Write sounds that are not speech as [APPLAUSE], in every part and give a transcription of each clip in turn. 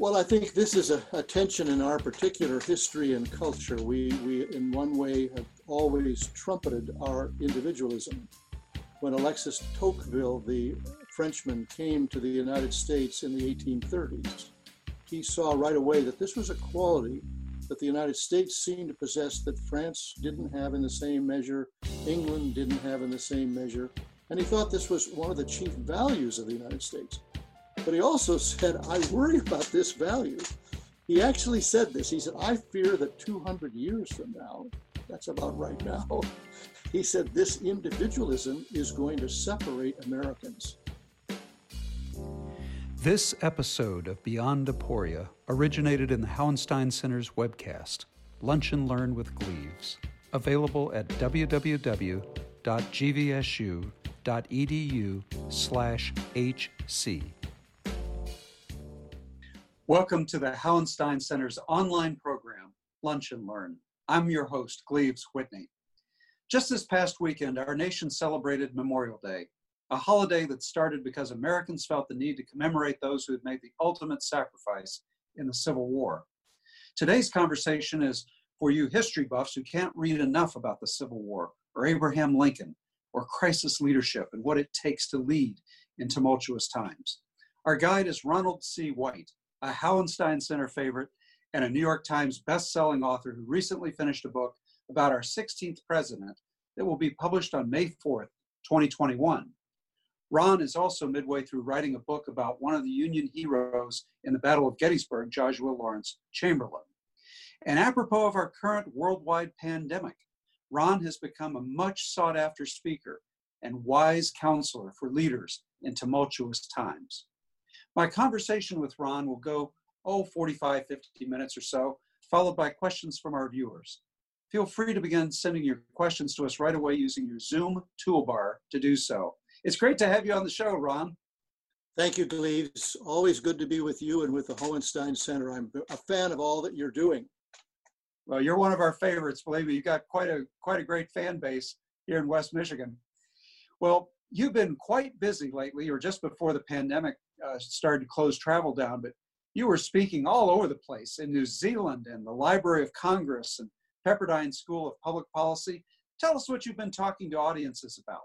Well, I think this is a, a, tension in our particular history and culture. We, we, in one way, have always trumpeted our individualism. When Alexis Tocqueville, the Frenchman, came to the United States in the 1830s, he saw right away that this was a quality that the United States seemed to possess that France didn't have in the same measure, England didn't have in the same measure. And he thought this was one of the chief values of the United States. But he also said, I worry about this value. He actually said this. He said, I fear that 200 years from now, that's about right now, [LAUGHS] he said, this individualism is going to separate Americans. This episode of Beyond Aporia originated in the Hauenstein Center's webcast, Lunch and Learn with Gleaves, available at www.gvsu.edu slash HC. Welcome to the Hauenstein Center's online program, Lunch and Learn. I'm your host, Gleaves Whitney. Just this past weekend, our nation celebrated Memorial Day, a holiday that started because Americans felt the need to commemorate those who had made the ultimate sacrifice in the Civil War. Today's conversation is for you history buffs who can't read enough about the Civil War or Abraham Lincoln or crisis leadership and what it takes to lead in tumultuous times. Our guide is Ronald C. White, a Hauenstein Center favorite, and a New York Times best-selling author who recently finished a book about our 16th president that will be published on May 4th, 2021. Ron is also midway through writing a book about one of the Union heroes in the Battle of Gettysburg, Joshua Lawrence Chamberlain. And apropos of our current worldwide pandemic, Ron has become a much sought after speaker and wise counselor for leaders in tumultuous times. My conversation with Ron will go, oh, 45, 50 minutes or so, followed by questions from our viewers. Feel free to begin sending your questions to us right away using your Zoom toolbar to do so. It's great to have you on the show, Ron. Thank you, Gleaves. Always good to be with you and with the Hauenstein Center. I'm a fan of all that you're doing. Well, you're one of our favorites. Believe me, you've got quite a quite a great fan base here in West Michigan. Well, you've been quite busy lately, or just before the pandemic uh, started to close travel down, but you were speaking all over the place in New Zealand and the Library of Congress and Pepperdine School of Public Policy. Tell us what you've been talking to audiences about.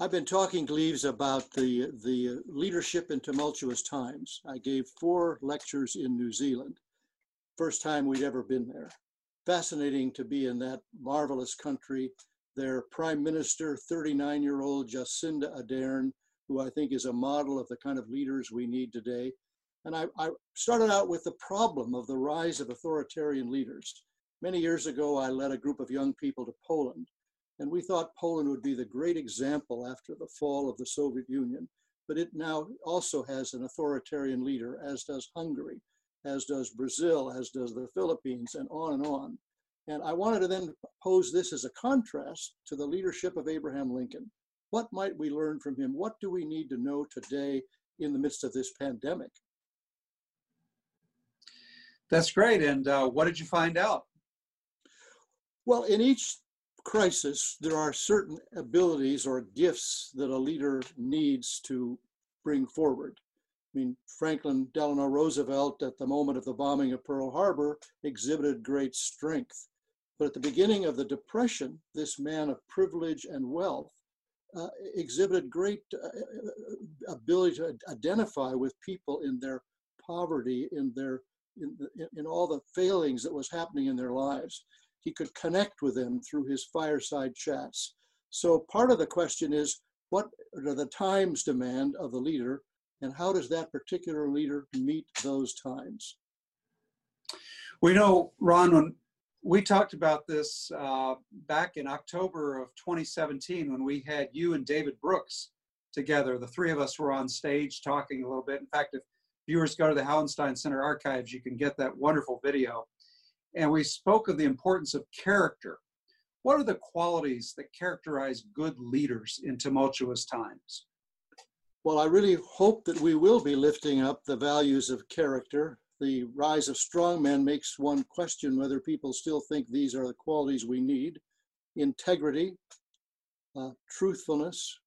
I've been talking, Gleaves, about the, the leadership in tumultuous times. I gave four lectures in New Zealand, first time we'd ever been there. Fascinating to be in that marvelous country. Their prime minister, 39 year old Jacinda Ardern, who I think is a model of the kind of leaders we need today. And I, I, started out with the problem of the rise of authoritarian leaders. Many years ago, I led a group of young people to Poland, and we thought Poland would be the great example after the fall of the Soviet Union. But it now also has an authoritarian leader, as does Hungary, as does Brazil, as does the Philippines, and on and on. And I wanted to then pose this as a contrast to the leadership of Abraham Lincoln. What might we learn from him? What do we need to know today in the midst of this pandemic? That's great. And uh, what did you find out? Well, in each crisis, there are certain abilities or gifts that a leader needs to bring forward. I mean, Franklin Delano Roosevelt, at the moment of the bombing of Pearl Harbor, exhibited great strength. But at the beginning of the Depression, this man of privilege and wealth uh, exhibited great uh, ability to identify with people in their poverty, in their in, in all the failings that was happening in their lives. He could connect with them through his fireside chats. So part of the question is, what do the times demand of the leader, and how does that particular leader meet those times? We know, Ron, when we talked about this uh, back in October of 2017 when we had you and David Brooks together. The three of us were on stage talking a little bit. In fact, if viewers go to the Hauenstein Center archives, you can get that wonderful video. And we spoke of the importance of character. What are the qualities that characterize good leaders in tumultuous times? Well, I really hope that we will be lifting up the values of character the rise of strongmen makes one question whether people still think these are the qualities we need integrity, uh, truthfulness,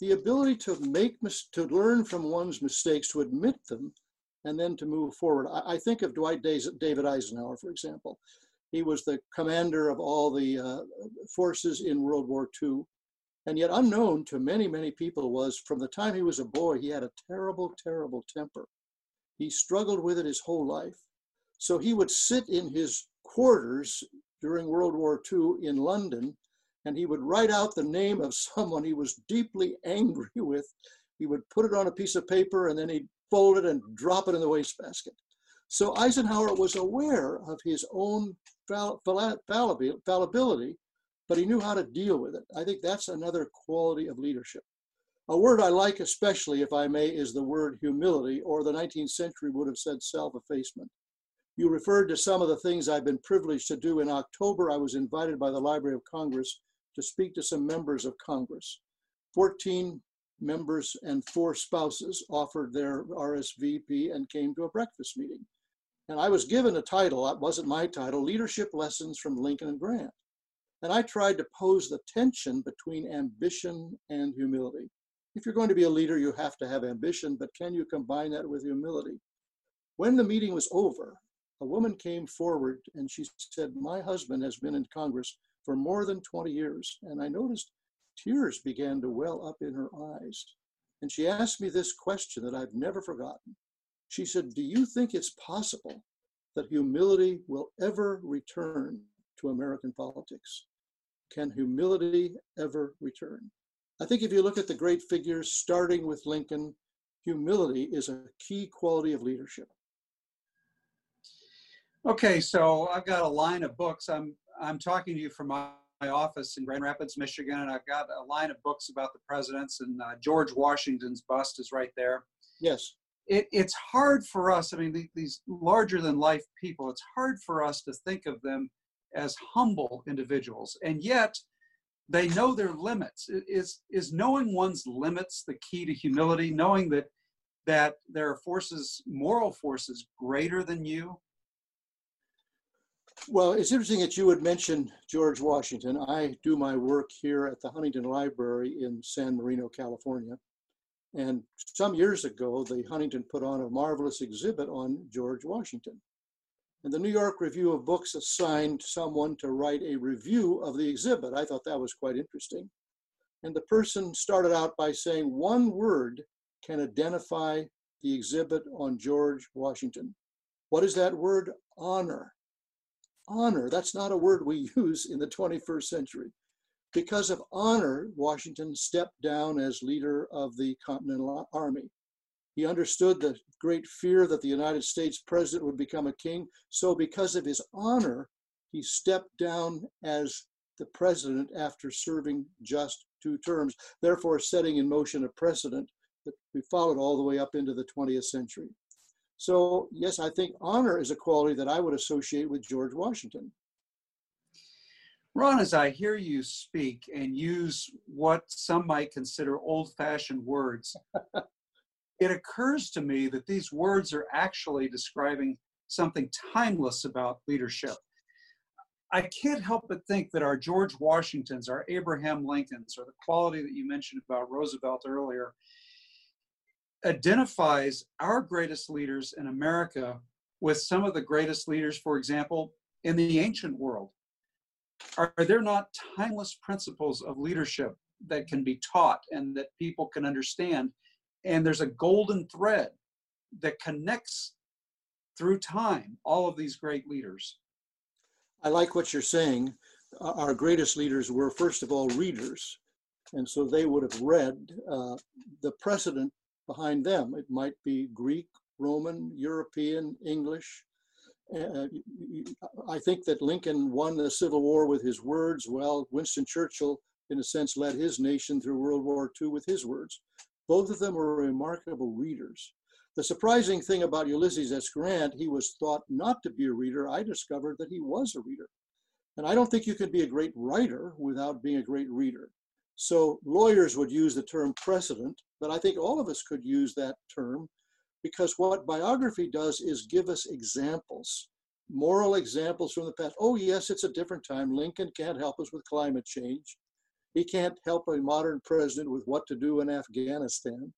the ability to make mis- to learn from one's mistakes, to admit them, and then to move forward. I, I think of Dwight David Eisenhower, for example. He was the commander of all the uh, forces in World War II. And yet, unknown to many, many people was from the time he was a boy, he had a terrible, terrible temper. He struggled with it his whole life. So he would sit in his quarters during World War II in London and he would write out the name of someone he was deeply [LAUGHS] angry with. He would put it on a piece of paper and then he'd fold it and drop it in the wastebasket. So Eisenhower was aware of his own fallibility, but he knew how to deal with it. I think that's another quality of leadership. A word I like especially, if I may, is the word humility, or the 19th century would have said self effacement. You referred to some of the things I've been privileged to do. In October, I was invited by the Library of Congress to speak to some members of Congress. 14 members and four spouses offered their RSVP and came to a breakfast meeting. And I was given a title, that wasn't my title, Leadership Lessons from Lincoln and Grant. And I tried to pose the tension between ambition and humility. If you're going to be a leader, you have to have ambition, but can you combine that with humility? When the meeting was over, a woman came forward and she said, My husband has been in Congress for more than 20 years. And I noticed tears began to well up in her eyes. And she asked me this question that I've never forgotten. She said, Do you think it's possible that humility will ever return to American politics? Can humility ever return? I think if you look at the great figures, starting with Lincoln, humility is a key quality of leadership. Okay, so I've got a line of books. I'm I'm talking to you from my, my, office in Grand Rapids, Michigan, and I've got a line of books about the presidents, and uh, George Washington's bust is right there. Yes. It, it's hard for us, I mean, the, these larger than life people, it's hard for us to think of them as humble individuals. And yet, they know their limits. Is, is knowing one's limits the key to humility? Knowing that, that there are forces, moral forces greater than you well, it's interesting that you would mention George Washington. I do my work here at the Huntington Library in San Marino, California. And some years ago, the Huntington put on a marvelous exhibit on George Washington. And the New York Review of Books assigned someone to write a review of the exhibit. I thought that was quite interesting. And the person started out by saying one word can identify the exhibit on George Washington. What is that word? Honor honor. That's not a word we [LAUGHS] use in the 21st century. Because of honor, Washington stepped down as leader of the Continental Army. He understood the great fear that the United States president would become a king. So, because of his honor, he stepped down as the president after serving just two terms, therefore setting in motion a precedent that we followed all the way up into the 20th century. So, yes, I think honor is a quality that I would associate with George Washington. Ron, as I hear you speak and use what some might consider old fashioned words, [LAUGHS] it occurs to me that these words are actually describing something timeless about leadership. I can't help but think that our George Washingtons, our Abraham Lincolns, or the quality that you mentioned about Roosevelt earlier, identifies our greatest leaders in America with some of the greatest leaders, for example, in the ancient world? Are there not timeless principles of leadership that can be taught and that people can understand? And there's a golden thread that connects through time all of these great leaders. I like what you're saying. Our greatest leaders were, first of all, readers. And so they would have read uh, the precedent behind them. It might be Greek, Roman, European, English. Uh, I think that Lincoln won the Civil War with his words. Well, Winston Churchill, in a sense, led his nation through World War II with his words. Both of them were remarkable readers. The surprising thing about Ulysses S. Grant, he was thought not to be a reader. I discovered that he was a reader. And I don't think you can be a great writer without being a great reader. So lawyers would use the term precedent, but I think all of us could use that term because what biography does is give us examples, moral examples from the past. Oh, yes, it's a different time. Lincoln can't help us with climate change. He can't help a modern president with what to do in Afghanistan,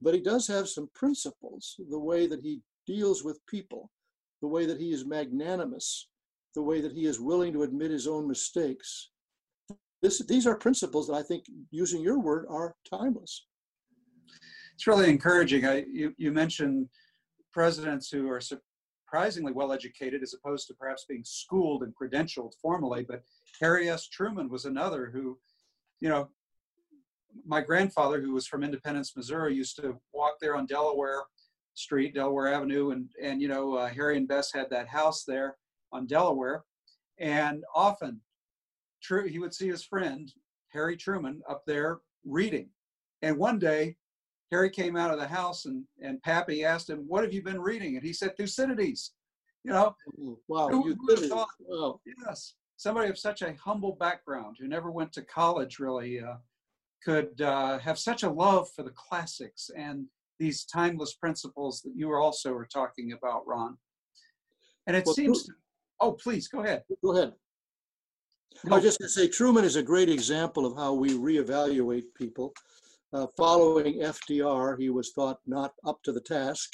but he does have some principles, the way that he deals with people, the way that he is magnanimous, the way that he is willing to admit his own mistakes. This, these are principles that I think, using your word, are timeless. It's really encouraging. I, you, you mentioned presidents who are surprisingly well educated as opposed to perhaps being schooled and credentialed formally, but Harry S. Truman was another who, you know, my grandfather, who was from Independence, Missouri, used to walk there on Delaware Street, Delaware Avenue, and and you know uh, Harry and Bess had that house there on Delaware, and often, true, he would see his friend Harry Truman up there reading, and one day, Harry came out of the house and and Pappy asked him, "What have you been reading?" And he said, Thucydides. You know, wow, who you would did have it. thought? Wow. Yes, somebody of such a humble background who never went to college really uh, could uh, have such a love for the classics and these timeless principles that you also are talking about, Ron. And it Well, seems. To, oh, please go ahead. Go ahead. I was just going to say Truman is a great example of how we reevaluate people. Uh, following FDR, he was thought not up to the task.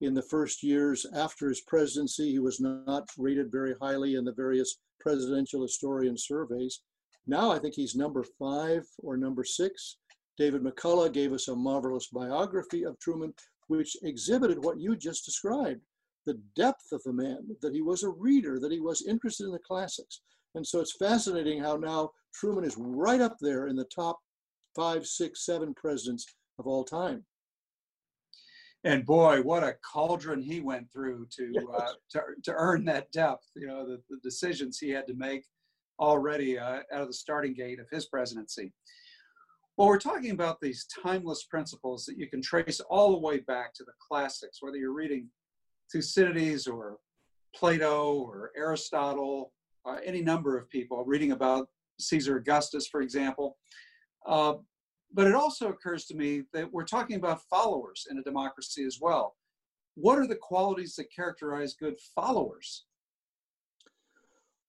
In the first years after his presidency, he was not rated very highly in the various presidential historian surveys. Now I think he's number five or number six. David McCullough gave us a marvelous biography of Truman, which exhibited what you just described the depth of the man, that he was a reader, that he was interested in the classics. And so it's fascinating how now Truman is right up there in the top five, six, seven presidents of all time. And boy, what a cauldron he went through to uh, to, to earn that depth. You know, the, the decisions he had to make already uh, out of the starting gate of his presidency. Well, we're talking about these timeless principles that you can trace all the way back to the classics, whether you're reading Thucydides or Plato or Aristotle, uh, any number of people, reading about Caesar Augustus, for example. Uh, but it also occurs to me that we're talking about followers in a democracy as well. What are the qualities that characterize good followers?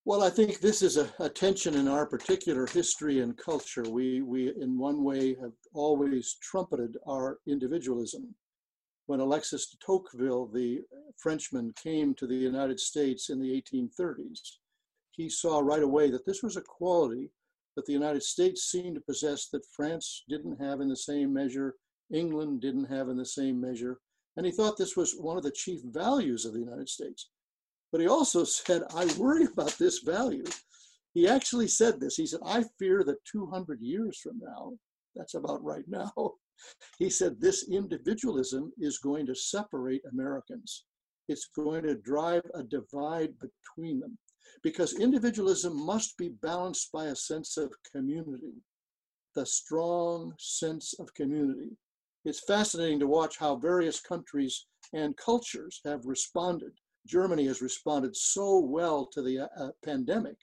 Well, I think this is a, a tension in our particular history and culture. We, we, in one way, have always trumpeted our individualism. When Alexis de Tocqueville, the Frenchman, came to the United States in the 1830s, he saw right away that this was a quality that the United States seemed to possess that France didn't have in the same measure, England didn't have in the same measure. And he thought this was one of the chief values of the United States. But he also [LAUGHS] said, I worry about this value. He actually said this. He said, I fear that 200 years from now, that's about right now, [LAUGHS] he said, this individualism is going to separate Americans. It's going to drive a divide between them because individualism must be balanced by a sense of community, the strong sense of community. It's fascinating to watch how various countries and cultures have responded. Germany has responded so well to the uh, pandemic,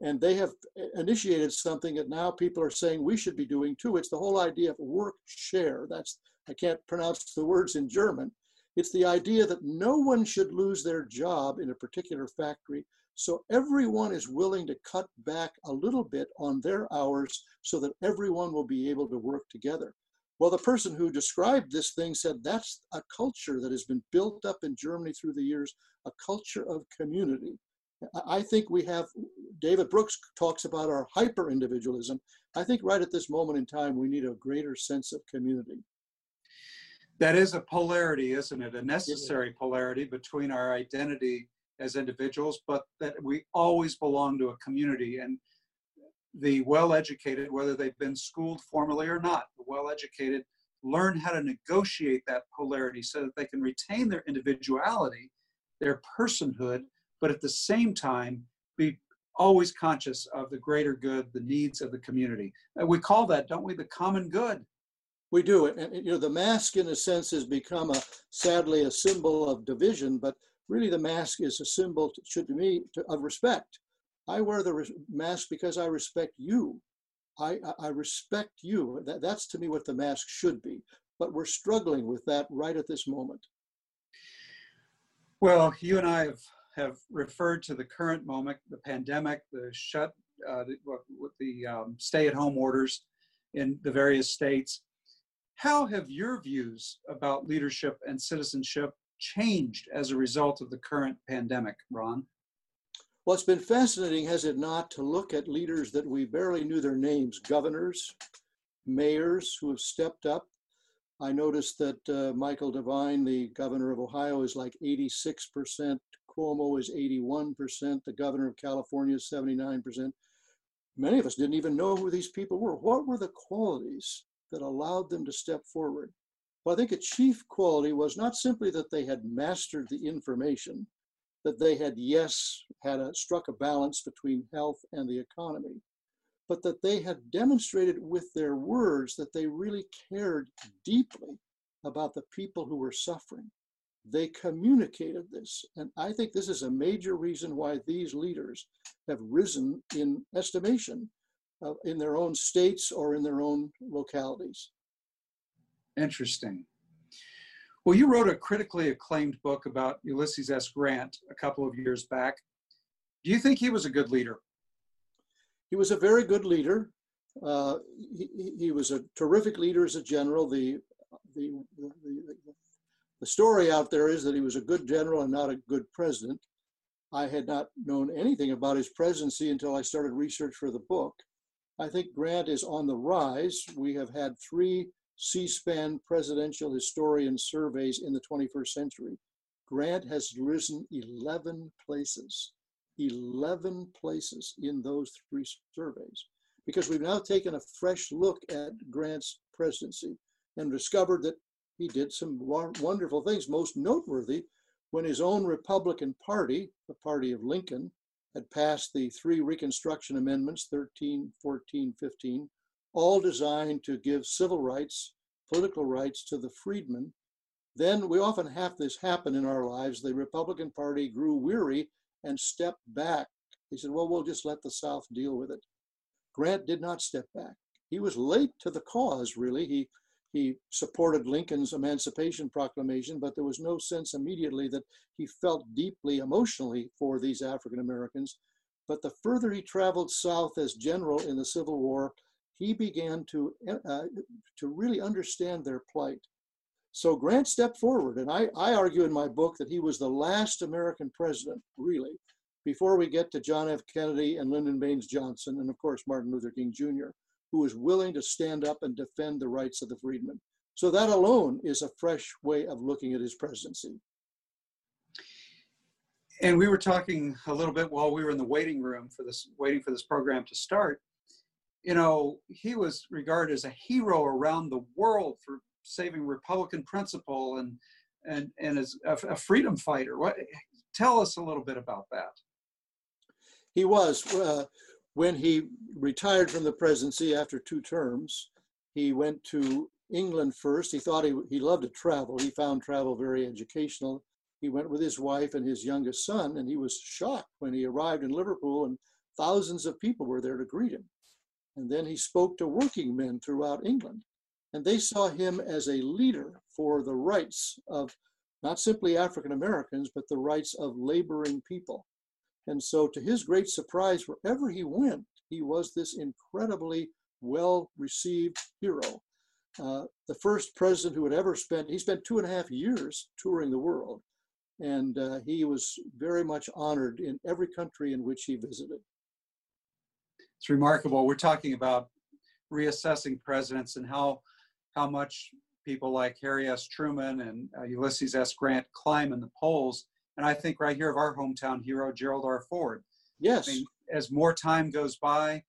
and they have initiated something that now people are saying we should be doing too. It's the whole idea of work share. That's I can't pronounce the words in German. It's the idea that no one should lose their job in a particular factory so everyone is willing to cut back a little bit on their hours so that everyone will be able to work together. Well, the person who described this thing said that's a culture that has been built up in Germany through the years, a culture of community. I think we have, David Brooks talks about our hyper individualism. I think right at this moment in time, we need a greater sense of community. That is a polarity, isn't it? A necessary polarity between our identity as individuals, but that we always belong to a community. And the well educated, whether they've been schooled formally or not, the well educated learn how to negotiate that polarity so that they can retain their individuality, their personhood, but at the same time be always conscious of the greater good, the needs of the community. And we call that, don't we, the common good. We do it. And, you know, the mask, in a sense, has become a sadly a symbol of division, but really the mask is a symbol, to, should to me, to, of respect. I wear the mask because I respect you. I, I, I respect you. That, that's to me what the mask should be. But we're struggling with that right at this moment. Well, you and I have, have referred to the current moment, the pandemic, the shut, uh, the, the um, stay-at-home orders in the various states. How have your views about leadership and citizenship changed as a result of the current pandemic, Ron? Well, it's been fascinating, has it not, to look at leaders that we barely knew their names, governors, mayors who have stepped up. I noticed that uh, Michael DeWine, the governor of Ohio, is like 86%. Cuomo is 81%. The governor of California is 79%. Many of us didn't even know who these people were. What were the qualities that allowed them to step forward? Well, I think a chief quality was not simply that they had mastered the information, that they had, yes, had a, struck a balance between health and the economy, but that they had demonstrated with their words that they really cared deeply about the people who were suffering. They communicated this. And I think this is a major reason why these leaders have risen in estimation uh, in their own states or in their own localities. Interesting. Well, you wrote a critically acclaimed book about Ulysses S. Grant a couple of years back. Do you think he was a good leader? He was a very good leader. Uh, he, he, was a terrific leader as a general. The, the, the, the, the story out there is that he was a good general and not a good president. I had not known anything about his presidency until I started research for the book. I think Grant is on the rise. We have had three C-SPAN presidential historian surveys in the 21st century. Grant has risen 11 places, 11 places in those three surveys, because we've now taken a fresh look at Grant's presidency and discovered that he did some wonderful things, most noteworthy when his own Republican Party, the party of Lincoln, had passed the three Reconstruction Amendments 13, 14, 15, all designed to give civil rights, political rights to the freedmen. Then we often have this happen in our lives. The Republican Party grew weary and stepped back. He said, Well, we'll just let the South deal with it. Grant did not step back. He was late to the cause, really. He he supported Lincoln's Emancipation Proclamation, but there was no sense immediately that he felt deeply emotionally for these African Americans. But the further he traveled south as general in the Civil War, he began to, uh, to really understand their plight. So Grant stepped forward, and I, I argue in my book that he was the last American president, really, before we get to John F. Kennedy and Lyndon Baines Johnson, and of course Martin Luther King Jr who was willing to stand up and defend the rights of the freedmen. So that alone is a fresh way of looking at his presidency. And we were talking a little bit while we were in the waiting room for this, waiting for this program to start. You know, he was regarded as a hero around the world for saving Republican principle and and and as a, a freedom fighter. What? Tell us a little bit about that. He was. Uh, when he retired from the presidency after two terms, he went to England first. He thought he, he loved to travel. He found travel very educational. He went with his wife and his youngest son, and he was shocked when he arrived in Liverpool and thousands of people were there to greet him. And then he spoke to working men throughout England, and they saw him as a leader for the rights of not simply African Americans, but the rights of laboring people. And so, to his great surprise, wherever he went, he was this incredibly well received hero. Uh, the first president who had ever spent, he spent two and a half years touring the world. And uh, he was very much honored in every country in which he visited. It's remarkable. We're talking about reassessing presidents and how, how much people like Harry S. Truman and uh, Ulysses S. Grant climb in the polls and I think right here of our hometown hero, Gerald R. Ford. Yes. I mean, as more time goes by,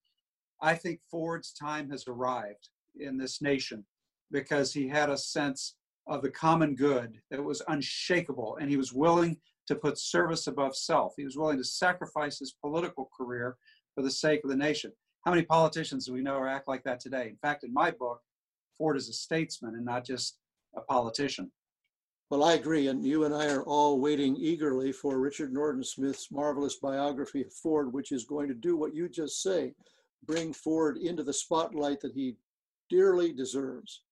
I think Ford's time has arrived in this nation because he had a sense of the common good that was unshakable and he was willing to put service above self. He was willing to sacrifice his political career for the sake of the nation. How many politicians do we know or act like that today? In fact, in my book, Ford is a statesman and not just a politician. Well, I agree, and you and I are all waiting eagerly for Richard Norton Smith's marvelous biography of Ford, which is going to do what you just say, bring Ford into the spotlight that he dearly deserves.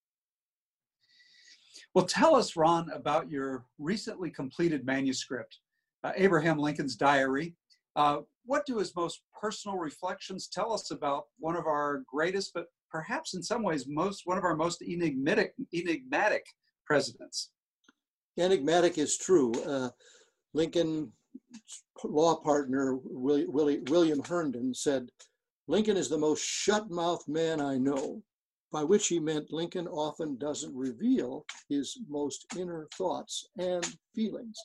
Well, tell us, Ron, about your recently completed manuscript, uh, Abraham Lincoln's Diary. Uh, what do his most personal reflections tell us about one of our greatest, but perhaps in some ways most one of our most enigmatic enigmatic presidents? enigmatic is true. Uh, Lincoln law partner William, William Herndon said, Lincoln is the most shut-mouthed man I know, by which he meant Lincoln often doesn't reveal his most inner thoughts and feelings.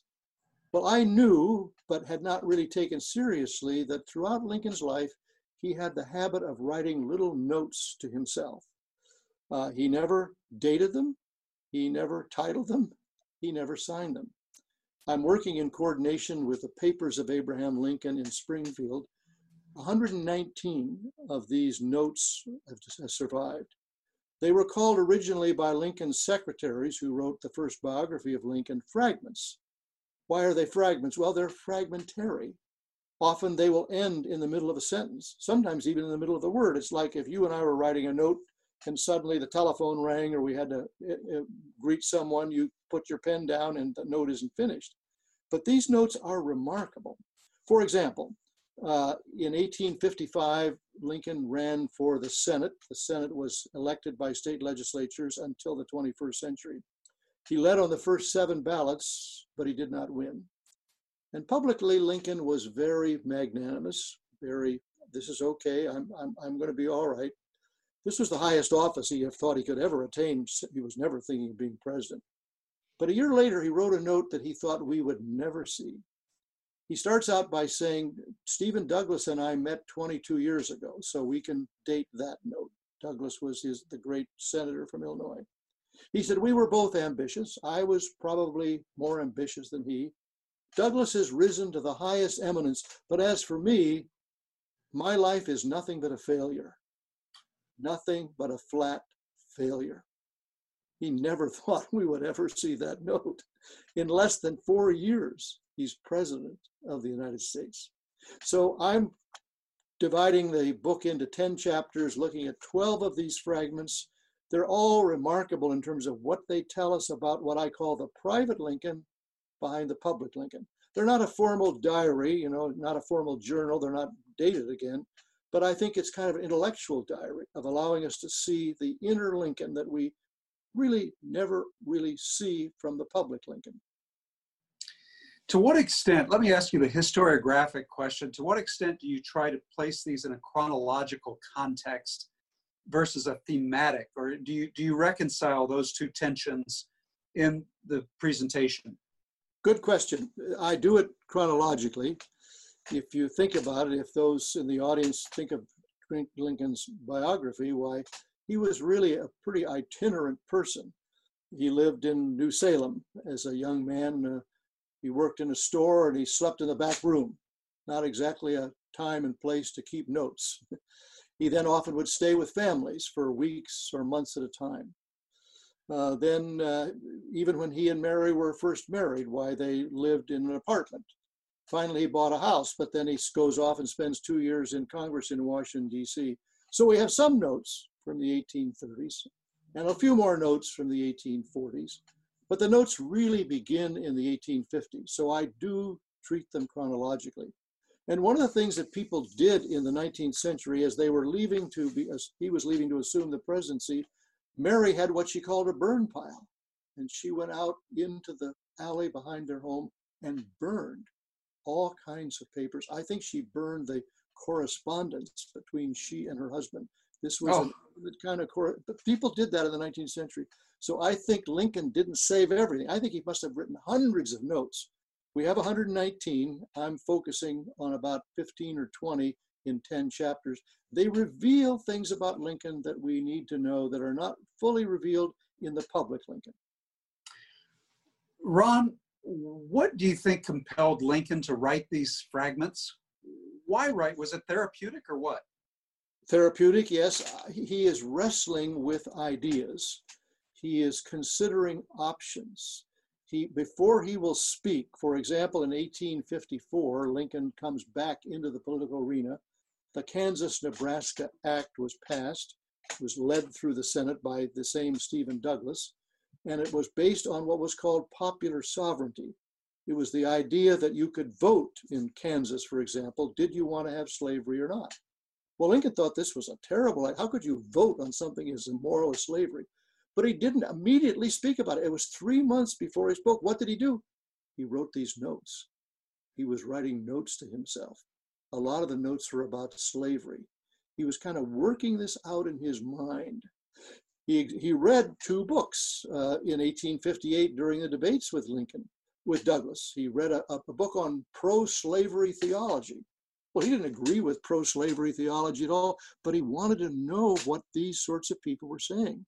Well, I knew, but had not really taken seriously, that throughout Lincoln's life, he had the habit of writing little notes to himself. Uh, he never dated them, he never titled them, he never signed them. I'm working in coordination with the Papers of Abraham Lincoln in Springfield. 119 of these notes have survived. They were called originally by Lincoln's secretaries, who wrote the first biography of Lincoln, fragments. Why are they fragments? Well, they're fragmentary. Often they will end in the middle of a sentence, sometimes even in the middle of the word. It's like if you and I were writing a note and suddenly the telephone rang or we had to uh, greet someone, you put your pen down and the note isn't finished. But these notes are remarkable. For example, uh, in 1855, Lincoln ran for the Senate. The Senate was elected by state legislatures until the 21st century. He led on the first seven ballots, but he did not win. And publicly, Lincoln was very magnanimous, very, this is okay, I'm, I'm, I'm going to be all right. This was the highest office he thought he could ever attain. He was never thinking of being president. But a year later, he wrote a note that he thought we would never see. He starts out by saying, Stephen Douglas and I met 22 years ago, so we can date that note. Douglas was his, the great senator from Illinois. He said, We were both ambitious. I was probably more ambitious than he. Douglas has risen to the highest eminence, but as for me, my life is nothing but a failure. Nothing but a flat failure. He never [LAUGHS] thought we would ever see that note. In less than four years, he's president of the United States. So I'm dividing the book into 10 chapters, looking at 12 of these fragments. They're all remarkable in terms of what they tell us about what I call the private Lincoln behind the public Lincoln. They're not a formal diary, you know, not a formal journal, they're not dated again, but I think it's kind of an intellectual diary of allowing us to see the inner Lincoln that we really never really see from the public Lincoln. To what extent, let me ask you the historiographic question, to what extent do you try to place these in a chronological context versus a thematic, or do you, do you reconcile those two tensions in the presentation? Good question. I do it chronologically. If you think about it, if those in the audience think of Lincoln's biography, why he was really a pretty itinerant person. He lived in New Salem as a young man. Uh, he worked in a store and he slept in the back room. Not exactly a time and place to keep notes. [LAUGHS] he then often would stay with families for weeks or months at a time. Uh, then, uh, even when he and Mary were first married, why they lived in an apartment. Finally, he bought a house, but then he goes off and spends two years in Congress in Washington, D.C. So we have some notes from the 1830s and a few more notes from the 1840s. But the notes really begin in the 1850s, so I do treat them chronologically. And one of the things that people did in the 19th century as they were leaving to be, as he was leaving to assume the presidency, Mary had what she called a burn pile. And she went out into the alley behind their home and burned all kinds of papers. I think she burned the correspondence between she and her husband. This was oh. a, kind of, but people did that in the 19th century. So I think Lincoln didn't save everything. I think he must have written hundreds of notes. We have 119. I'm focusing on about 15 or 20 in 10 chapters. They reveal things about Lincoln that we need to know that are not fully revealed in the public Lincoln. Ron, what do you think compelled Lincoln to write these fragments? Why write? Was it therapeutic or what? Therapeutic, yes. He is wrestling with ideas he is considering options. He, before he will speak, for example, in 1854, Lincoln comes back into the political arena. The Kansas Nebraska Act was passed, was led through the Senate by the same Stephen Douglas, and it was based on what was called popular sovereignty. It was the idea that you could vote in Kansas, for example, did you want to have slavery or not? Well, Lincoln thought this was a terrible, how could you vote on something as immoral as slavery? But he didn't immediately speak about it. It was three months before he spoke. What did he do? He wrote these notes. He was writing notes to himself. A lot of the notes were about slavery. He was kind of working this out in his mind. He, he read two books uh, in 1858 during the debates with Lincoln, with Douglas. He read a, a book on pro slavery theology. Well, he didn't agree with pro slavery theology at all, but he wanted to know what these sorts of people were saying.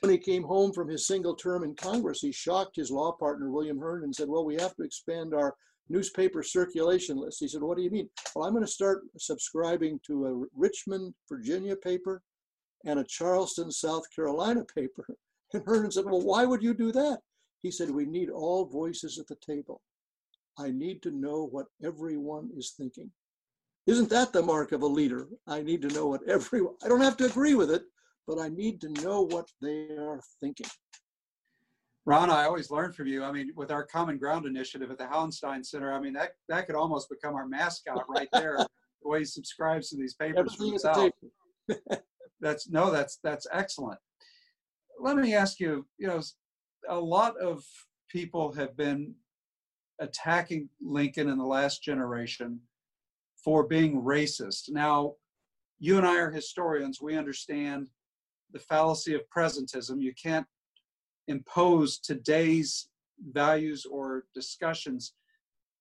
When he came home from his single term in Congress, he shocked his law partner, William Hearn, and said, Well, we have to expand our newspaper circulation list. He said, What do you mean? Well, I'm going to start subscribing to a Richmond, Virginia paper and a Charleston, South Carolina paper. [LAUGHS] And Herndon said, Well, why would you do that? He said, We need all voices at the table. I need to know what everyone is thinking. Isn't that the mark of a leader? I need to know what everyone, I don't have to agree with it, but I need to know what they are thinking. Ron, I always learn from you. I mean, with our Common Ground initiative at the Hauenstein Center, I mean, that, that could almost become our mascot right there, [LAUGHS] the way he subscribes to these papers for himself. [LAUGHS] that's, no, that's, that's excellent. Let me ask you, you know, a lot of people have been attacking Lincoln in the last generation for being racist. Now, you and I are historians. We understand the fallacy of presentism. You can't impose today's values or discussions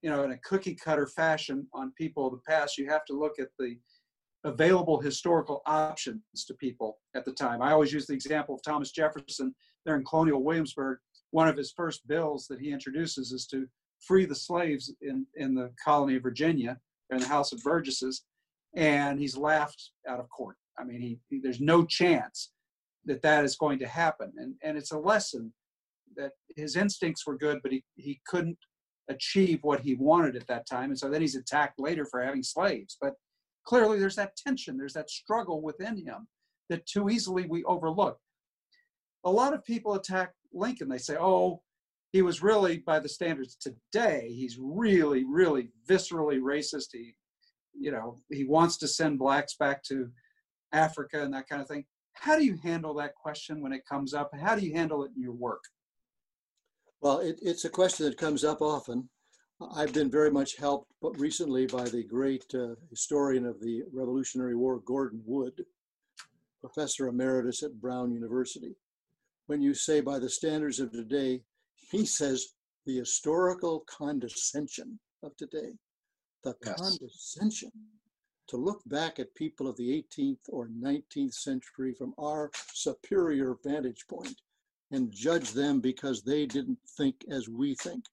you know in a cookie cutter fashion on people of the past. You have to look at the available historical options to people at the time. I always use the example of thomas jefferson there in colonial williamsburg. One of his first bills that he introduces is to free the slaves in, in the colony of virginia in the house of burgesses and he's laughed out of court. I mean he, he there's no chance that that is going to happen. And, and it's a lesson that his instincts were good, but he, he couldn't achieve what he wanted at that time. And so then he's attacked later for having slaves. But clearly there's that tension, there's that struggle within him that too easily we overlook. A lot of people attack Lincoln. They say, oh, he was really, by the standards today, he's really, really viscerally racist. He, you know, he wants to send blacks back to Africa and that kind of thing. How do you handle that question when it comes up? How do you handle it in your work? Well, it, it's a question that comes up often. I've been very much helped, but recently by the great uh, historian of the Revolutionary War, Gordon Wood, professor emeritus at Brown University. When you say by the standards of today, he says the historical condescension of today, the yes. condescension to look back at people of the 18th or 19th century from our superior vantage point and judge them because they didn't think as we think.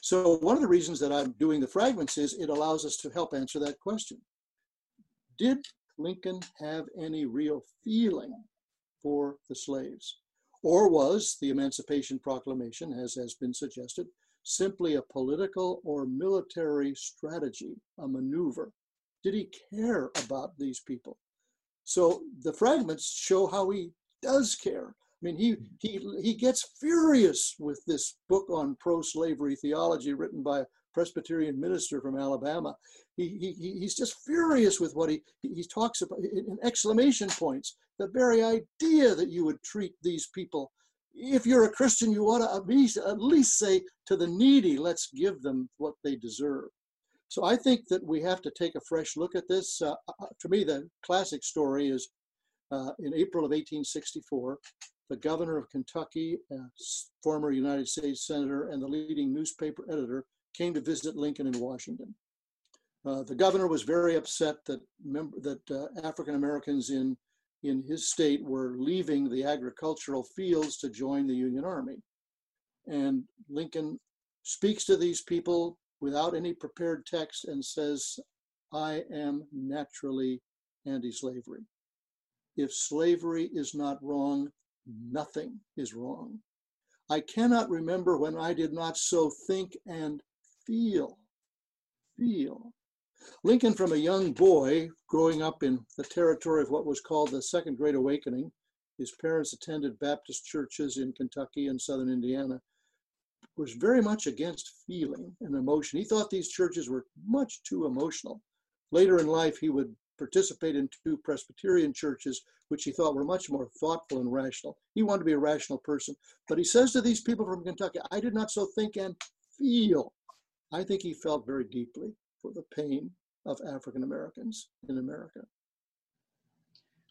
So one of the reasons that I'm doing the fragments is it allows us to help answer that question. Did Lincoln have any real feeling for the slaves? Or was the Emancipation Proclamation, as has been suggested, simply a political or military strategy, a maneuver did he care about these people? So the fragments show how he does care. I mean, he mm-hmm. he he gets furious with this book on pro-slavery theology written by a Presbyterian minister from Alabama. He, he he's just furious with what he he talks about in exclamation points. The very idea that you would treat these people, if you're a Christian, you ought to at least at least say to the needy, let's give them what they deserve. So I think that we have to take a fresh look at this. Uh, uh, uh to me, the classic story is uh, in April of 1864, the governor of Kentucky, former United States senator, and the leading newspaper editor came to visit Lincoln in Washington. Uh, the governor was very upset that that uh, African Americans in in his state were leaving the agricultural fields to join the Union Army. And Lincoln speaks to these people, without any prepared text and says, I am naturally anti slavery. If slavery is not wrong, nothing is wrong. I cannot remember when I did not so think and feel. Feel. Lincoln, from a young boy growing up in the territory of what was called the Second Great Awakening, his parents attended Baptist churches in Kentucky and southern Indiana was very much against feeling and emotion. He thought these churches were much too emotional. Later in life, he would participate in two Presbyterian churches, which he thought were much more thoughtful and rational. He wanted to be a rational person. But he says to these people from Kentucky, I did not so think and feel. I think he felt very deeply for the pain of African Americans in America.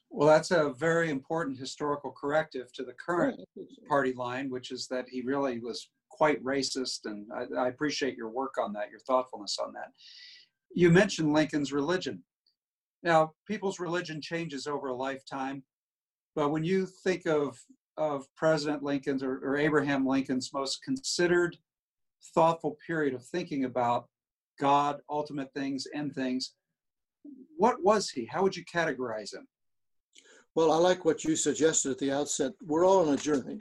Well, that's a very important historical corrective to the current party line, which is that he really was quite racist. And I, I, appreciate your work on that, your thoughtfulness on that. You mentioned Lincoln's religion. Now, people's religion changes over a lifetime, but when you think of of President Lincoln's or, or Abraham Lincoln's most considered, thoughtful period of thinking about God, ultimate things, end things, what was he? How would you categorize him? Well, I like what you suggested at the outset. We're all on a journey,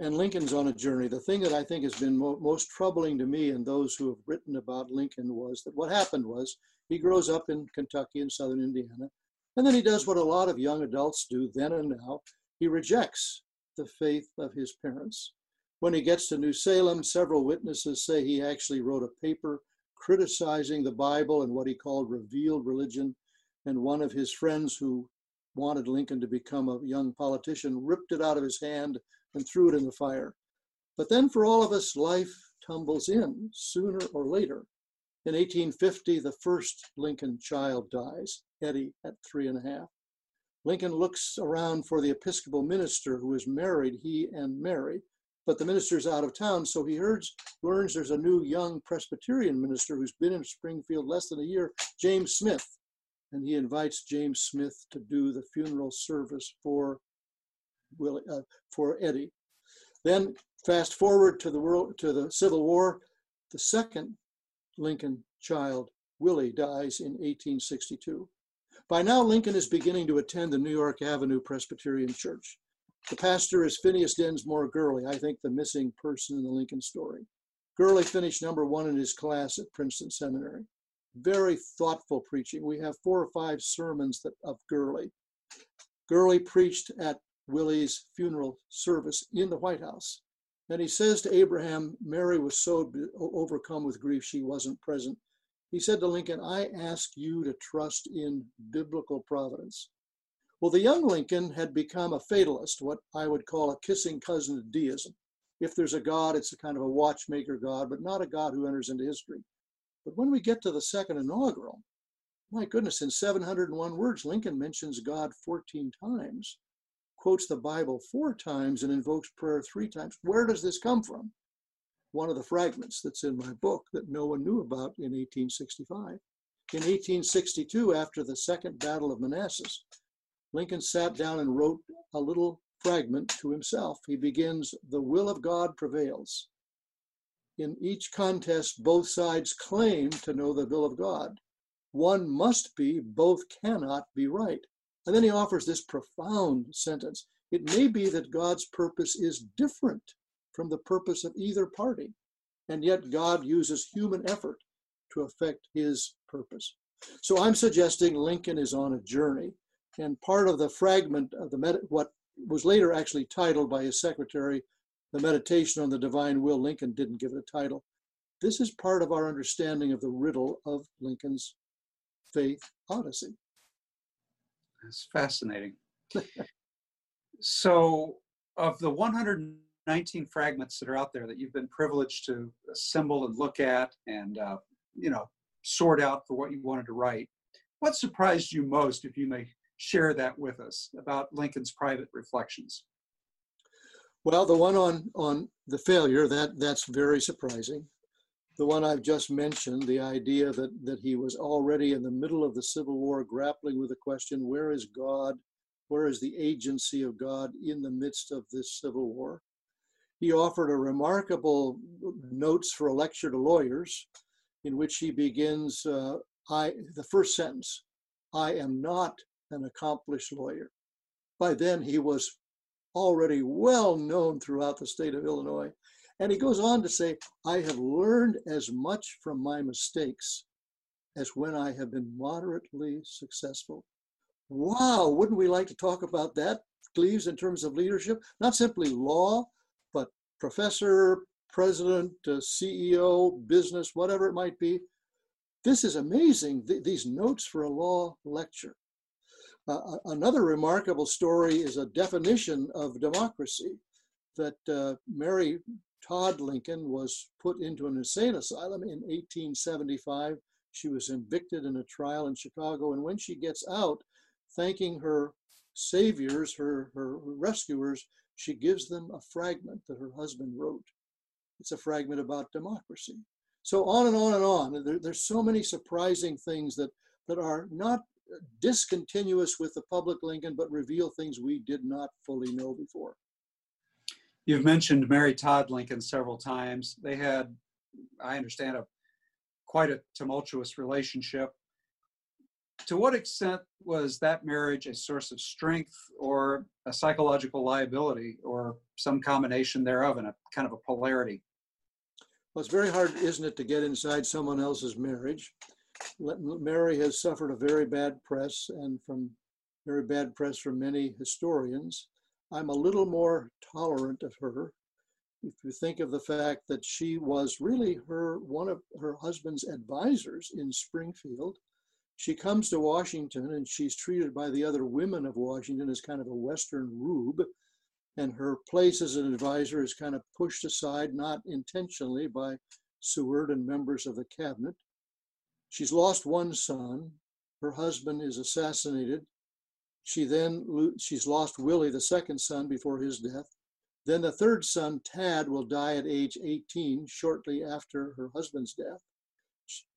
and Lincoln's on a journey. The thing that I think has been mo- most troubling to me and those who have written about Lincoln was that what happened was he grows up in Kentucky and southern Indiana, and then he does what a lot of young adults do then and now. He rejects the faith of his parents. When he gets to New Salem, several witnesses say he actually wrote a paper criticizing the Bible and what he called revealed religion. And one of his friends who wanted Lincoln to become a young politician ripped it out of his hand and threw it in the fire. But then for all of us, life tumbles in sooner or later. In 1850, the first Lincoln child dies, Eddie, at three and a half. Lincoln looks around for the Episcopal minister who is married, he and Mary, but the minister's out of town, so he hears, learns there's a new young Presbyterian minister who's been in Springfield less than a year, James Smith, and he invites James Smith to do the funeral service for Willie, uh, for Eddie. Then fast forward to the world to the Civil War, the second Lincoln child, Willie, dies in 1862. By now, Lincoln is beginning to attend the New York Avenue Presbyterian Church. The pastor is Phineas Densmore Gurley, I think the missing person in the Lincoln story. Gurley finished number one in his class at Princeton Seminary. Very thoughtful preaching. We have four or five sermons that, of Gurley. Gurley preached at Willie's funeral service in the White House. And he says to Abraham, Mary was so overcome with grief she wasn't present. He said to Lincoln, I ask you to trust in biblical providence. Well, the young Lincoln had become a fatalist, what I would call a kissing cousin of deism. If there's a God, it's a kind of a watchmaker God, but not a God who enters into history. But when we get to the second inaugural, my goodness, in 701 words, Lincoln mentions God 14 times quotes the Bible four times and invokes prayer three times. Where does this come from? One of the fragments that's in my book that no one knew about in 1865. In 1862, after the Second Battle of Manassas, Lincoln sat down and wrote a little fragment to himself. He begins, The will of God prevails. In each contest, both sides claim to know the will of God. One must be, both cannot be right. And then he offers this profound sentence It may be that God's purpose is different from the purpose of either party, and yet God uses human effort to effect his purpose. So I'm suggesting Lincoln is on a journey, and part of the fragment of the med- what was later actually titled by his secretary, the Meditation on the Divine Will. Lincoln didn't give it a title. This is part of our understanding of the riddle of Lincoln's faith odyssey. It's fascinating. so, of the 119 fragments that are out there that you've been privileged to assemble and look at and, uh, you know, sort out for what you wanted to write, what surprised you most, if you may share that with us, about Lincoln's private reflections? Well, the one on on the failure that that's very surprising the one I've just mentioned, the idea that, that he was already in the middle of the Civil War grappling with the question where is God? Where is the agency of God in the midst of this Civil War? He offered a remarkable notes for a lecture to lawyers in which he begins uh, I, the first sentence I am not an accomplished lawyer. By then, he was already well known throughout the state of Illinois and he goes on to say, I have learned as much from my mistakes as when I have been moderately successful. Wow, wouldn't we like to talk about that, Gleaves, in terms of leadership? Not simply law, but professor, president, uh, CEO, business, whatever it might be. this is amazing, th- these notes for a law lecture. Uh, another remarkable story is a definition of democracy that uh, Mary Todd Lincoln was put into an insane asylum in 1875. She was convicted in a trial in Chicago, and when she gets out, thanking her saviors, her, her rescuers, she gives them a fragment that her husband wrote. It's a fragment about democracy. So on and on and on. There, there's so many surprising things that, that are not discontinuous with the public Lincoln, but reveal things we did not fully know before. You've mentioned Mary Todd Lincoln several times. They had, I understand, a quite a tumultuous relationship. To what extent was that marriage a source of strength or a psychological liability or some combination thereof and a kind of a polarity? Well, it's very hard, isn't it, to get inside someone else's marriage? Mary has suffered a very bad press and from very bad press from many historians. I'm a little more tolerant of her. If you think of the fact that she was really her one of her husband's advisors in Springfield, she comes to Washington and she's treated by the other women of Washington as kind of a Western rube, and her place as an advisor is kind of pushed aside, not intentionally, by Seward and members of the cabinet. She's lost one son. Her husband is assassinated. She then she's lost Willie, the second son, before his death. Then the third son, Tad, will die at age 18, shortly after her husband's death.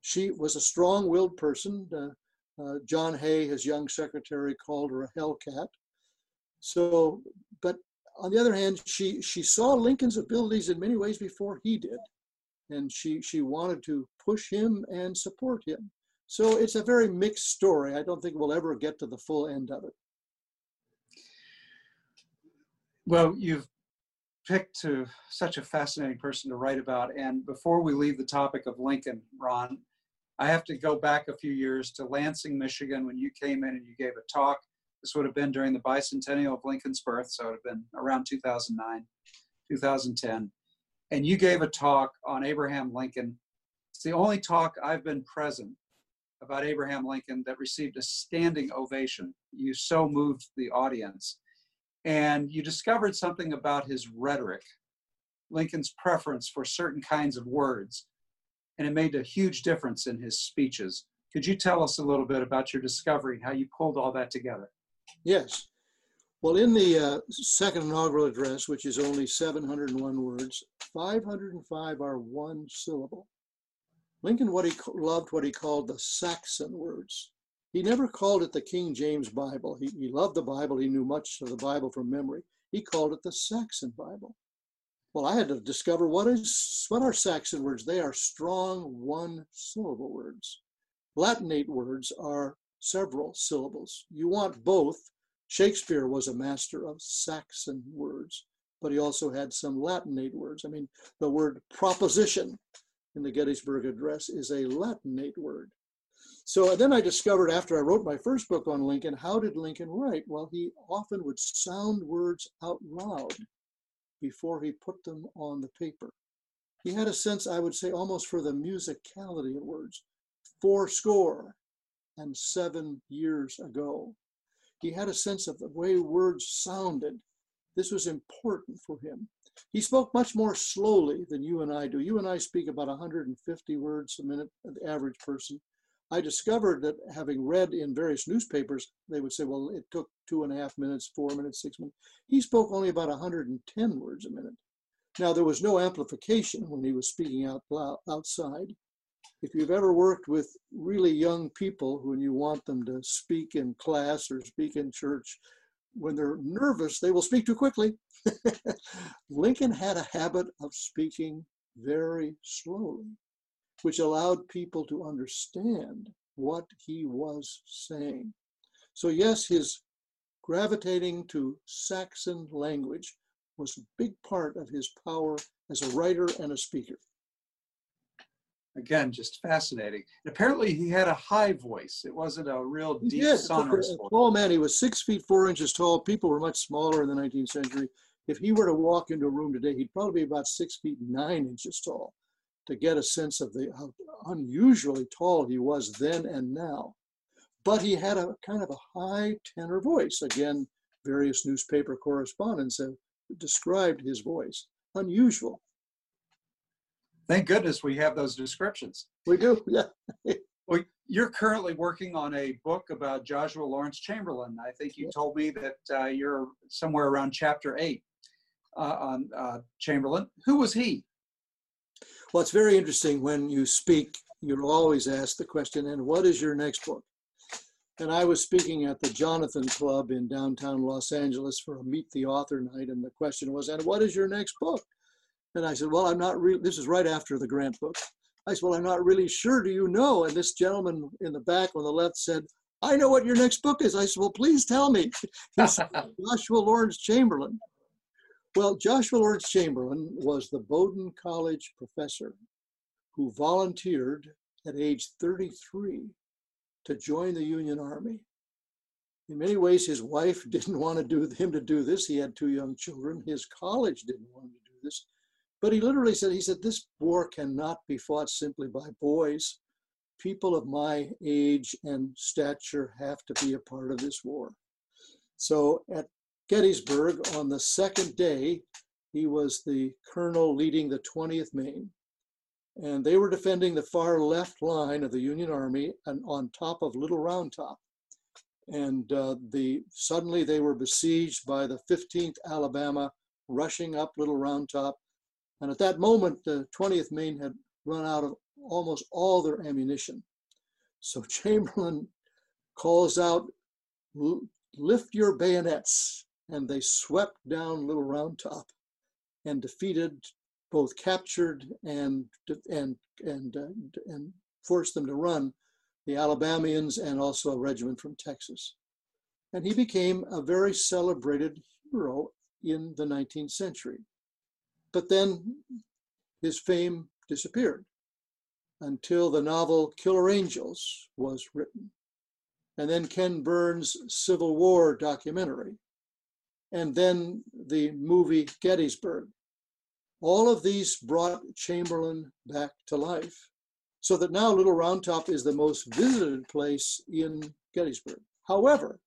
She was a strong-willed person. Uh, uh, John Hay, his young secretary, called her a hellcat. So, but on the other hand, she she saw Lincoln's abilities in many ways before he did and she she wanted to push him and support him. So it's a very mixed story. I don't think we'll ever get to the full end of it. Well, you've picked to such a fascinating person to write about. And before we leave the topic of Lincoln, Ron, I have to go back a few years to Lansing, Michigan, when you came in and you gave a talk. This would have been during the bicentennial of Lincoln's birth, so it would have been around 2009, 2010 and you gave a talk on Abraham Lincoln. It's the only talk I've been present about Abraham Lincoln that received a standing ovation. You so moved the audience. And you discovered something about his rhetoric, Lincoln's preference for certain kinds of words, and it made a huge difference in his speeches. Could you tell us a little bit about your discovery how you pulled all that together? Yes. Well, in the uh, second inaugural address, which is only 701 words, 505 are one syllable. Lincoln what he loved what he called the Saxon words. He never called it the King James Bible. He, he loved the Bible. He knew much of the Bible from memory. He called it the Saxon Bible. Well, I had to discover what is what are Saxon words. They are strong one syllable words. Latinate words are several syllables. You want both Shakespeare was a master of Saxon words, but he also had some Latinate words. I mean, the word proposition in the Gettysburg Address is a Latinate word. So then I discovered after I wrote my first book on Lincoln, how did Lincoln write? Well, he often would sound words out loud before he put them on the paper. He had a sense, I would say, almost for the musicality of words. Four score and seven years ago. He had a sense of the way words sounded. This was important for him. He spoke much more slowly than you and I do. You and I speak about 150 words a minute, the average person. I discovered that having read in various newspapers, they would say, well, it took two and a half minutes, four minutes, six minutes. He spoke only about 110 words a minute. Now, there was no amplification when he was speaking out loud, outside if you've ever worked with really young people when you want them to speak in class or speak in church, when they're nervous, they will speak too quickly. [LAUGHS] Lincoln had a habit of speaking very slowly, which allowed people to understand what he was saying. So, yes, his gravitating to Saxon language was a big part of his power as a writer and a speaker. Again, just fascinating. And apparently, he had a high voice. It wasn't a real deep, yeah, sonorous voice. Tall man. He was six feet four inches tall. People were much smaller in the 19th century. If he were to walk into a room today, he'd probably be about six feet nine inches tall. To get a sense of the unusually tall he was then and now. But he had a kind of a high tenor voice. Again, various newspaper correspondents have described his voice. Unusual. Thank goodness we have those descriptions. We do, yeah. [LAUGHS] Well, you're currently working on a book about Joshua Lawrence Chamberlain. I think you told me that uh, you're somewhere around chapter eight uh, on uh, Chamberlain. Who was he? Well, it's very interesting when you speak, you're always asked the question, and what is your next book? And I was speaking at the Jonathan Club in downtown Los Angeles for a Meet the Author night, and the question was, and what is your next book? And I said, well, I'm not really, this is right after the Grant book. I said, well, I'm not really sure. Do you know? And this gentleman in the back on the left said, I know what your next book is. I said, well, please tell me. [LAUGHS] Joshua Lawrence Chamberlain. Well, Joshua Lawrence Chamberlain was the Bowdoin College professor who volunteered at age 33 to join the Union Army. In many ways, his wife [LAUGHS] didn't want to do him to do this. He had two young children. His college didn't want him to do this. But he literally said, he said, this war cannot be fought simply by boys. People of my age and stature have to be a part of this war. So at Gettysburg on the second day, he was the colonel leading the 20th Maine and they were defending the far left line of the Union Army and on top of Little Round Top. And uh, the suddenly they were besieged by the 15th Alabama, rushing up Little Round Top. And at that moment, the 20th Maine had run out of almost all their ammunition. So [LAUGHS] Chamberlain calls out, "Lift your bayonets!" And they swept down Little Round Top and defeated both captured and and and uh, and forced them to run the Alabamians and also a regiment from Texas. And he became a very celebrated hero in the 19th century. But then his fame disappeared until the novel Killer Angels was written. And then Ken Burns' Civil War documentary. And then the movie Gettysburg all of these brought Chamberlain back to life, so that now Little Round Top is the most visited place in Gettysburg. However,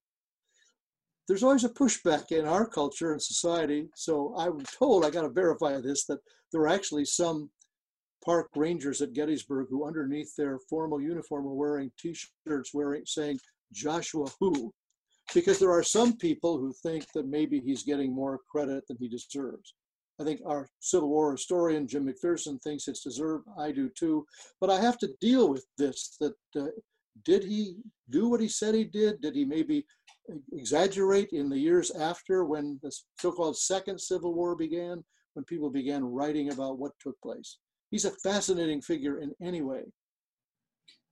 there's always a pushback in our culture and society. So I'm told, I got to verify this, that there are actually some park rangers at Gettysburg who, underneath their formal uniform, are wearing T-shirts wearing saying Joshua Who, because there are some people who think that maybe he's getting more credit than he deserves. I think our Civil War historian, Jim McPherson, thinks it's deserved. I do too. But I have to deal with this that uh, did he do what he said he did? Did he maybe exaggerate in the years after when the so called Second Civil War began, when people began writing about what took place? He's a fascinating figure in any way.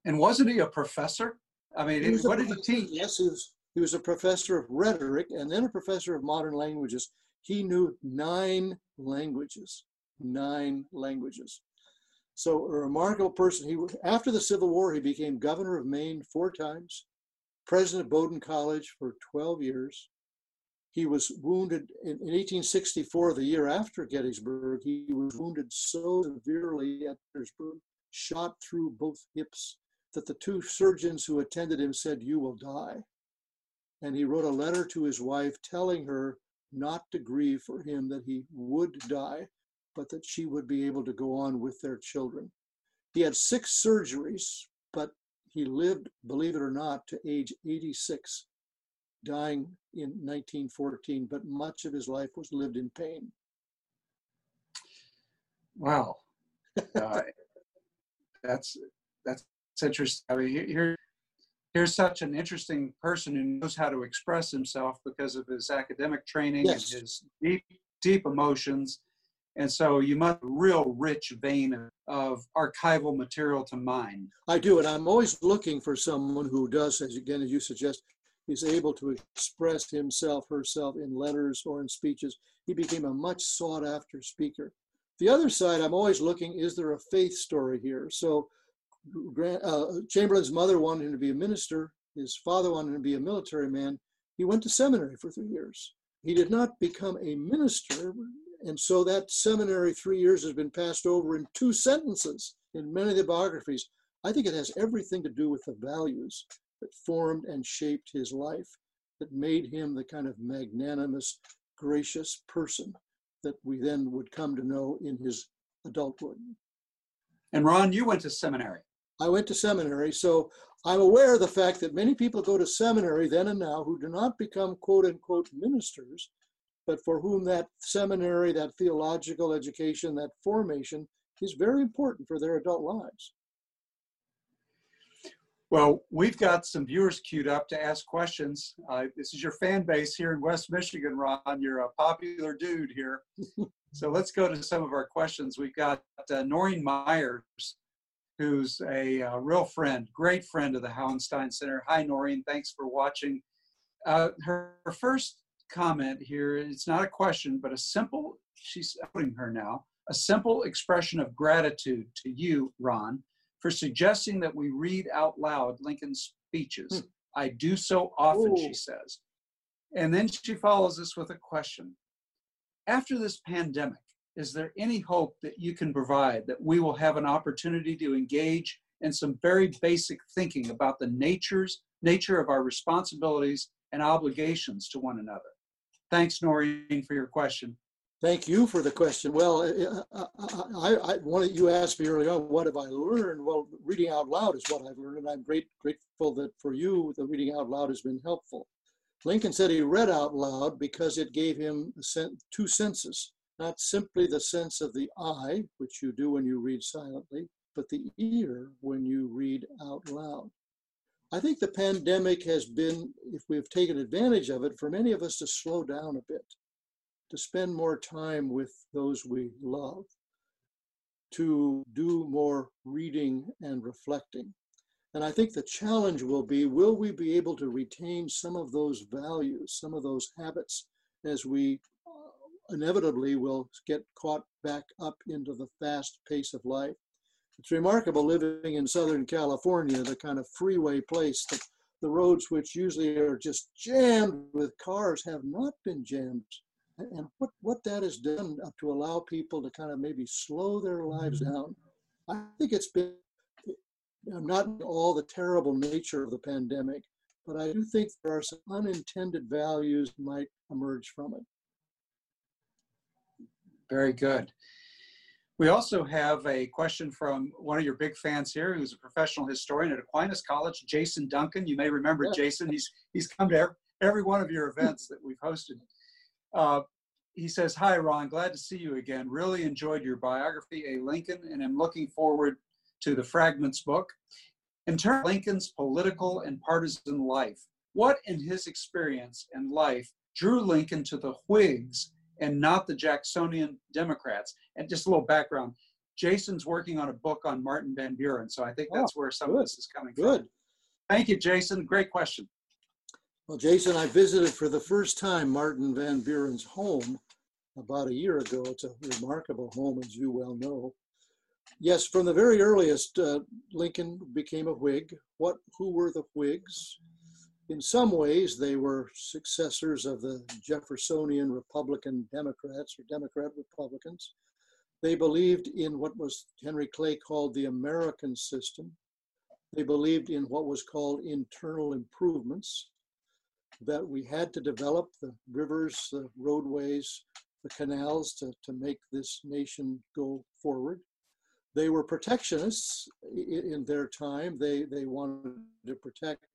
And wasn't he a professor? I mean, what did he teach? Yes, he was, he was a professor of rhetoric and then a professor of modern languages. He knew nine languages, nine languages. So a remarkable person. He after the Civil War, he became governor of Maine four times, president of Bowdoin College for 12 years. He was wounded in, in 1864, the year after Gettysburg. He was wounded so severely at Gettysburg, shot through both hips, that the two surgeons who attended him said, "You will die." And he wrote a letter to his wife telling her not to grieve for him that he would die, but that she would be able to go on with their children. He had six surgeries, he lived, believe it or not, to age 86, dying in 1914, but much of his life was lived in pain. Wow. Uh, that's that's interesting. I mean, here here's such an interesting person who knows how to express himself because of his academic training yes. and his deep, deep emotions. And so you must have a real rich vein of archival material to mine. I do, and I'm always looking for someone who does, as again as you suggest, is able to express himself, herself in letters or in speeches. He became a much sought after speaker. The other side, I'm always looking, is there a faith story here? So Grant, uh, Chamberlain's mother wanted him to be a minister. His father wanted him to be a military man. He went to seminary for three years. He did not become a minister, and so that seminary three years has been passed over in two sentences in many of the biographies, I think it has everything to do with the values that formed and shaped his life, that made him the kind of magnanimous, gracious person that we then would come to know in his adulthood. And Ron, you went to seminary. I went to seminary, so I'm aware of the fact that many people go to seminary then and now who do not become quote unquote ministers, but for whom that seminary, that theological education, that formation is very important for their adult lives. Well, we've got some viewers queued up to ask questions. Uh, this is your fan base here in West Michigan, Ron. You're a popular dude here. [LAUGHS] so let's go to some of our questions. We've got uh, Noreen Myers, who's a, a, uh, real friend, great friend of the Hauenstein Center. Hi, Noreen. Thanks for watching. Uh, her, her first comment here, it's not a question, but a simple, she's putting her now, a simple expression of gratitude to you, Ron, for suggesting that we read out loud Lincoln's speeches. Hmm. I do so often, Ooh. she says. And then she follows us with a question. After this pandemic, is there any hope that you can provide that we will have an opportunity to engage in some very basic thinking about the natures, nature of our responsibilities and obligations to one another? Thanks, Noreen, for your question. Thank you for the question. Well, eh, eh, uh, uh, uh, I, I, I wanted you asked me earlier on, what have I learned? Well, reading out loud is what I've learned, and I'm great, grateful that for you, the reading out loud has been helpful. Lincoln said he read out loud because it gave him two senses, not simply the sense of the eye, which you do when you read silently, but the ear when you read out loud. I think the pandemic has been, if we've taken advantage of it, for many of us to slow down a bit to spend more time with those we love, to do more reading and reflecting. And I think the challenge will be will we be able to retain some of those values, some of those habits as we uh, inevitably will get caught back up into the fast pace of life? It's remarkable living in Southern California, the kind of freeway place that the roads, which usually are just jammed with cars, have not been jammed and what, what that has done to allow people to kind of maybe slow their lives mm-hmm. down. I think it's been not all the terrible nature of the pandemic, but I do think there are some unintended values might emerge from it. Very good. We also have a question from one of your big fans here, who's a professional historian at Aquinas College, Jason Duncan. You may remember yeah. Jason. He's he's come to every one of your events that we've hosted. Uh, he says, Hi, Ron, glad to see you again. Really enjoyed your biography, A. Lincoln, and am looking forward to the Fragments book. In terms of Lincoln's political and partisan life, what in his experience and life drew Lincoln to the Whigs and not the Jacksonian Democrats? And just a little background Jason's working on a book on Martin Van Buren, so I think that's oh, where some good. of this is coming good. from. Thank you, Jason. Great question. Well, Jason, I visited for the first time Martin Van Buren's home about a year ago. It's a remarkable home, as you well know. Yes, from the very earliest, uh, Lincoln became a Whig. What? Who were the Whigs? In some ways, they were successors of the Jeffersonian Republican Democrats or Democrat Republicans. They believed in what was Henry Clay called the American system. They believed in what was called internal improvements that we had to develop the rivers, the roadways, the canals to, to make this nation go forward. They were protectionists in their time. They, they wanted to protect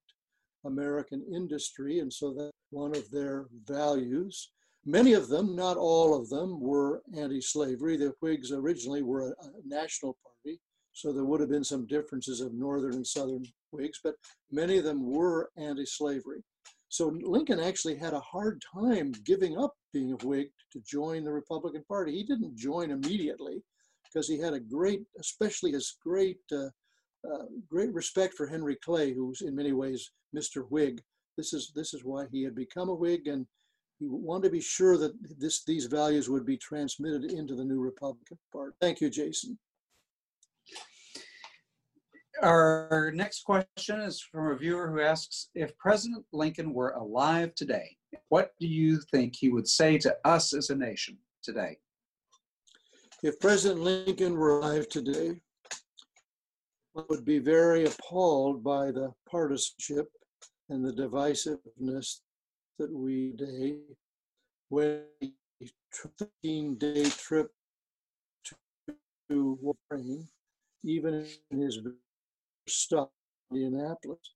American industry, and so that one of their values. Many of them, not all of them, were anti-slavery. The Whigs originally were a, national party, so there would have been some differences of northern and southern Whigs, but many of them were anti-slavery. So Lincoln actually had a hard time giving up being a Whig to join the Republican Party. He didn't join immediately because he had a great, especially his great, uh, uh, great respect for Henry Clay, who's in many ways Mr. Whig. This is this is why he had become a Whig, and he wanted to be sure that this these values would be transmitted into the new Republican Party. Thank you, Jason. Our next question is from a viewer who asks If President Lincoln were alive today, what do you think he would say to us as a nation today? If President Lincoln were alive today, I would be very appalled by the partisanship and the divisiveness that we day when a 15 day trip to Ukraine, even in his stop in Indianapolis,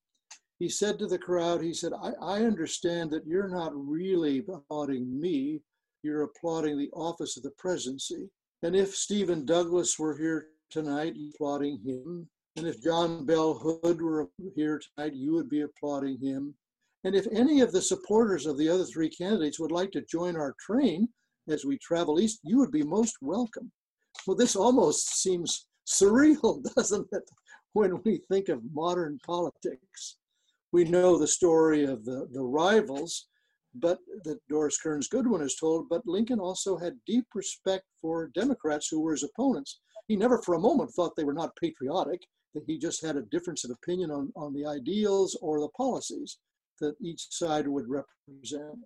he said to the crowd, he said, I, I understand that you're not really applauding me, you're applauding the office of the presidency. And if Stephen Douglas were here tonight, applauding him. And if John Bell Hood were here tonight, you would be applauding him. And if any of the supporters of the other three candidates would like to join our train as we travel east, you would be most welcome. Well, this almost seems surreal, [LAUGHS] doesn't it, when we think of modern politics? We know the story of the, the rivals, but that Doris Kearns Goodwin is told, but Lincoln also had deep respect for Democrats who were his opponents. He never for a moment thought they were not patriotic, that he just had a difference of opinion on, on the ideals or the policies that each side would represent.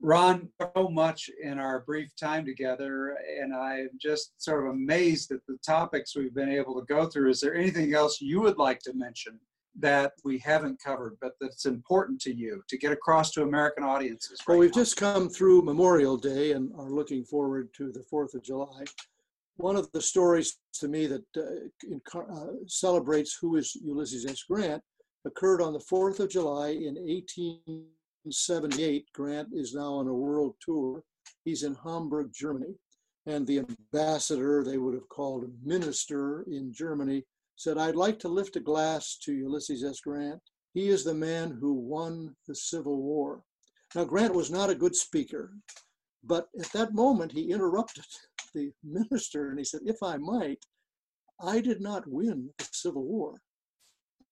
Ron, so much in our brief time together, and I'm just sort of amazed at the topics we've been able to go through. Is there anything else you would like to mention that we haven't covered, but that's important to you to get across to American audiences? Right well, we've now? just come through Memorial Day and are looking forward to the 4th of July. One of the stories to me that uh, uh, celebrates who is Ulysses S. Grant occurred on the 4th of July in 1878. Grant is now on a world tour. He's in Hamburg, Germany. And the ambassador, they would have called minister in Germany, said, I'd like to lift a glass to Ulysses S. Grant. He is the man who won the Civil War. Now, Grant was not a good speaker, but at that moment he interrupted the minister and he said, If I might, I did not win the Civil War.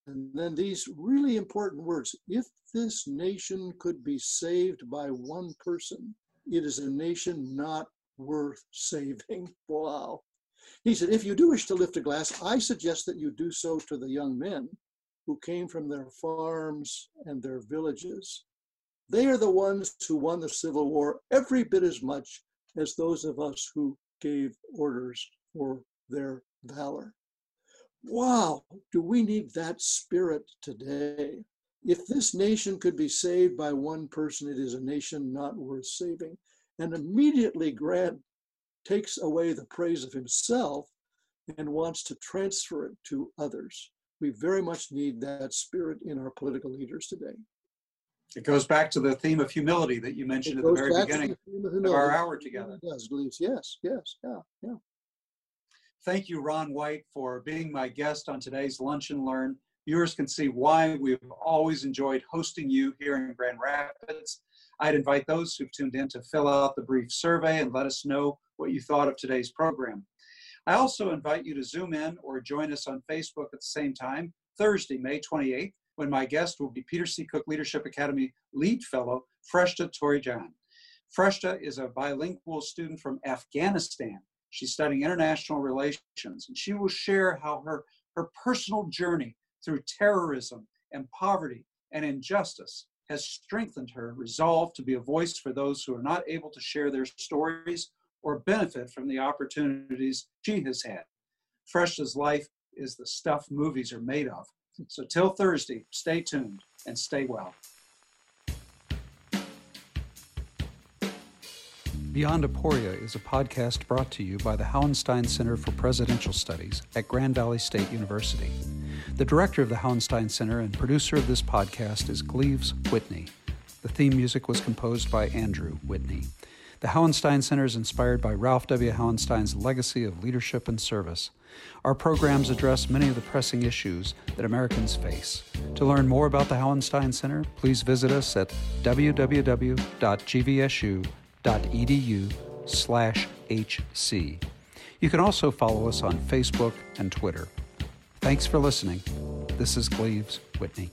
And then these really important words if this nation could be saved by one person, it is a nation not worth saving. [LAUGHS] Wow. He said, if you do wish to lift a glass, I suggest that you do so to the young men who came from their farms and their villages. They are the ones who won the Civil War every bit as much as those of us who gave orders for their valor. Wow, do we need that spirit today? If this nation could be saved by one person, it is a nation not worth saving. And immediately Grant takes away the praise of himself and wants to transfer it to others. We very much need that spirit in our political leaders today. It goes back to the theme of humility that you mentioned at the very beginning of, of our hour together. It does, Yes, yes, yeah, yeah. Thank you, Ron White, for being my guest on today's Lunch and Learn. Viewers can see why we've always enjoyed hosting you here in Grand Rapids. I'd invite those who've tuned in to fill out the brief survey and let us know what you thought of today's program. I also invite you to zoom in or join us on Facebook at the same time, Thursday, May 28th, when my guest will be Peter C. Cook Leadership Academy Lead Fellow, Freshta Torijan. Freshta is a bilingual student from Afghanistan She's studying international relations, and she will share how her, her personal journey through terrorism and poverty and injustice has strengthened her resolve to be a voice for those who are not able to share their stories or benefit from the opportunities she has had. Freshta's life is the stuff movies are made of. So till Thursday, stay tuned and stay well. Beyond Aporia is a podcast brought to you by the Hauenstein Center for Presidential Studies at Grand Valley State University. The director of the Hauenstein Center and producer of this podcast is Gleaves Whitney. The theme music was composed by Andrew Whitney. The Hauenstein Center is inspired by Ralph W. Hauenstein's legacy of leadership and service. Our programs address many of the pressing issues that Americans face. To learn more about the Hauenstein Center, please visit us at www.gvsu.edu slash hc. You can also follow us on Facebook and Twitter. Thanks for listening. This is Gleaves Whitney.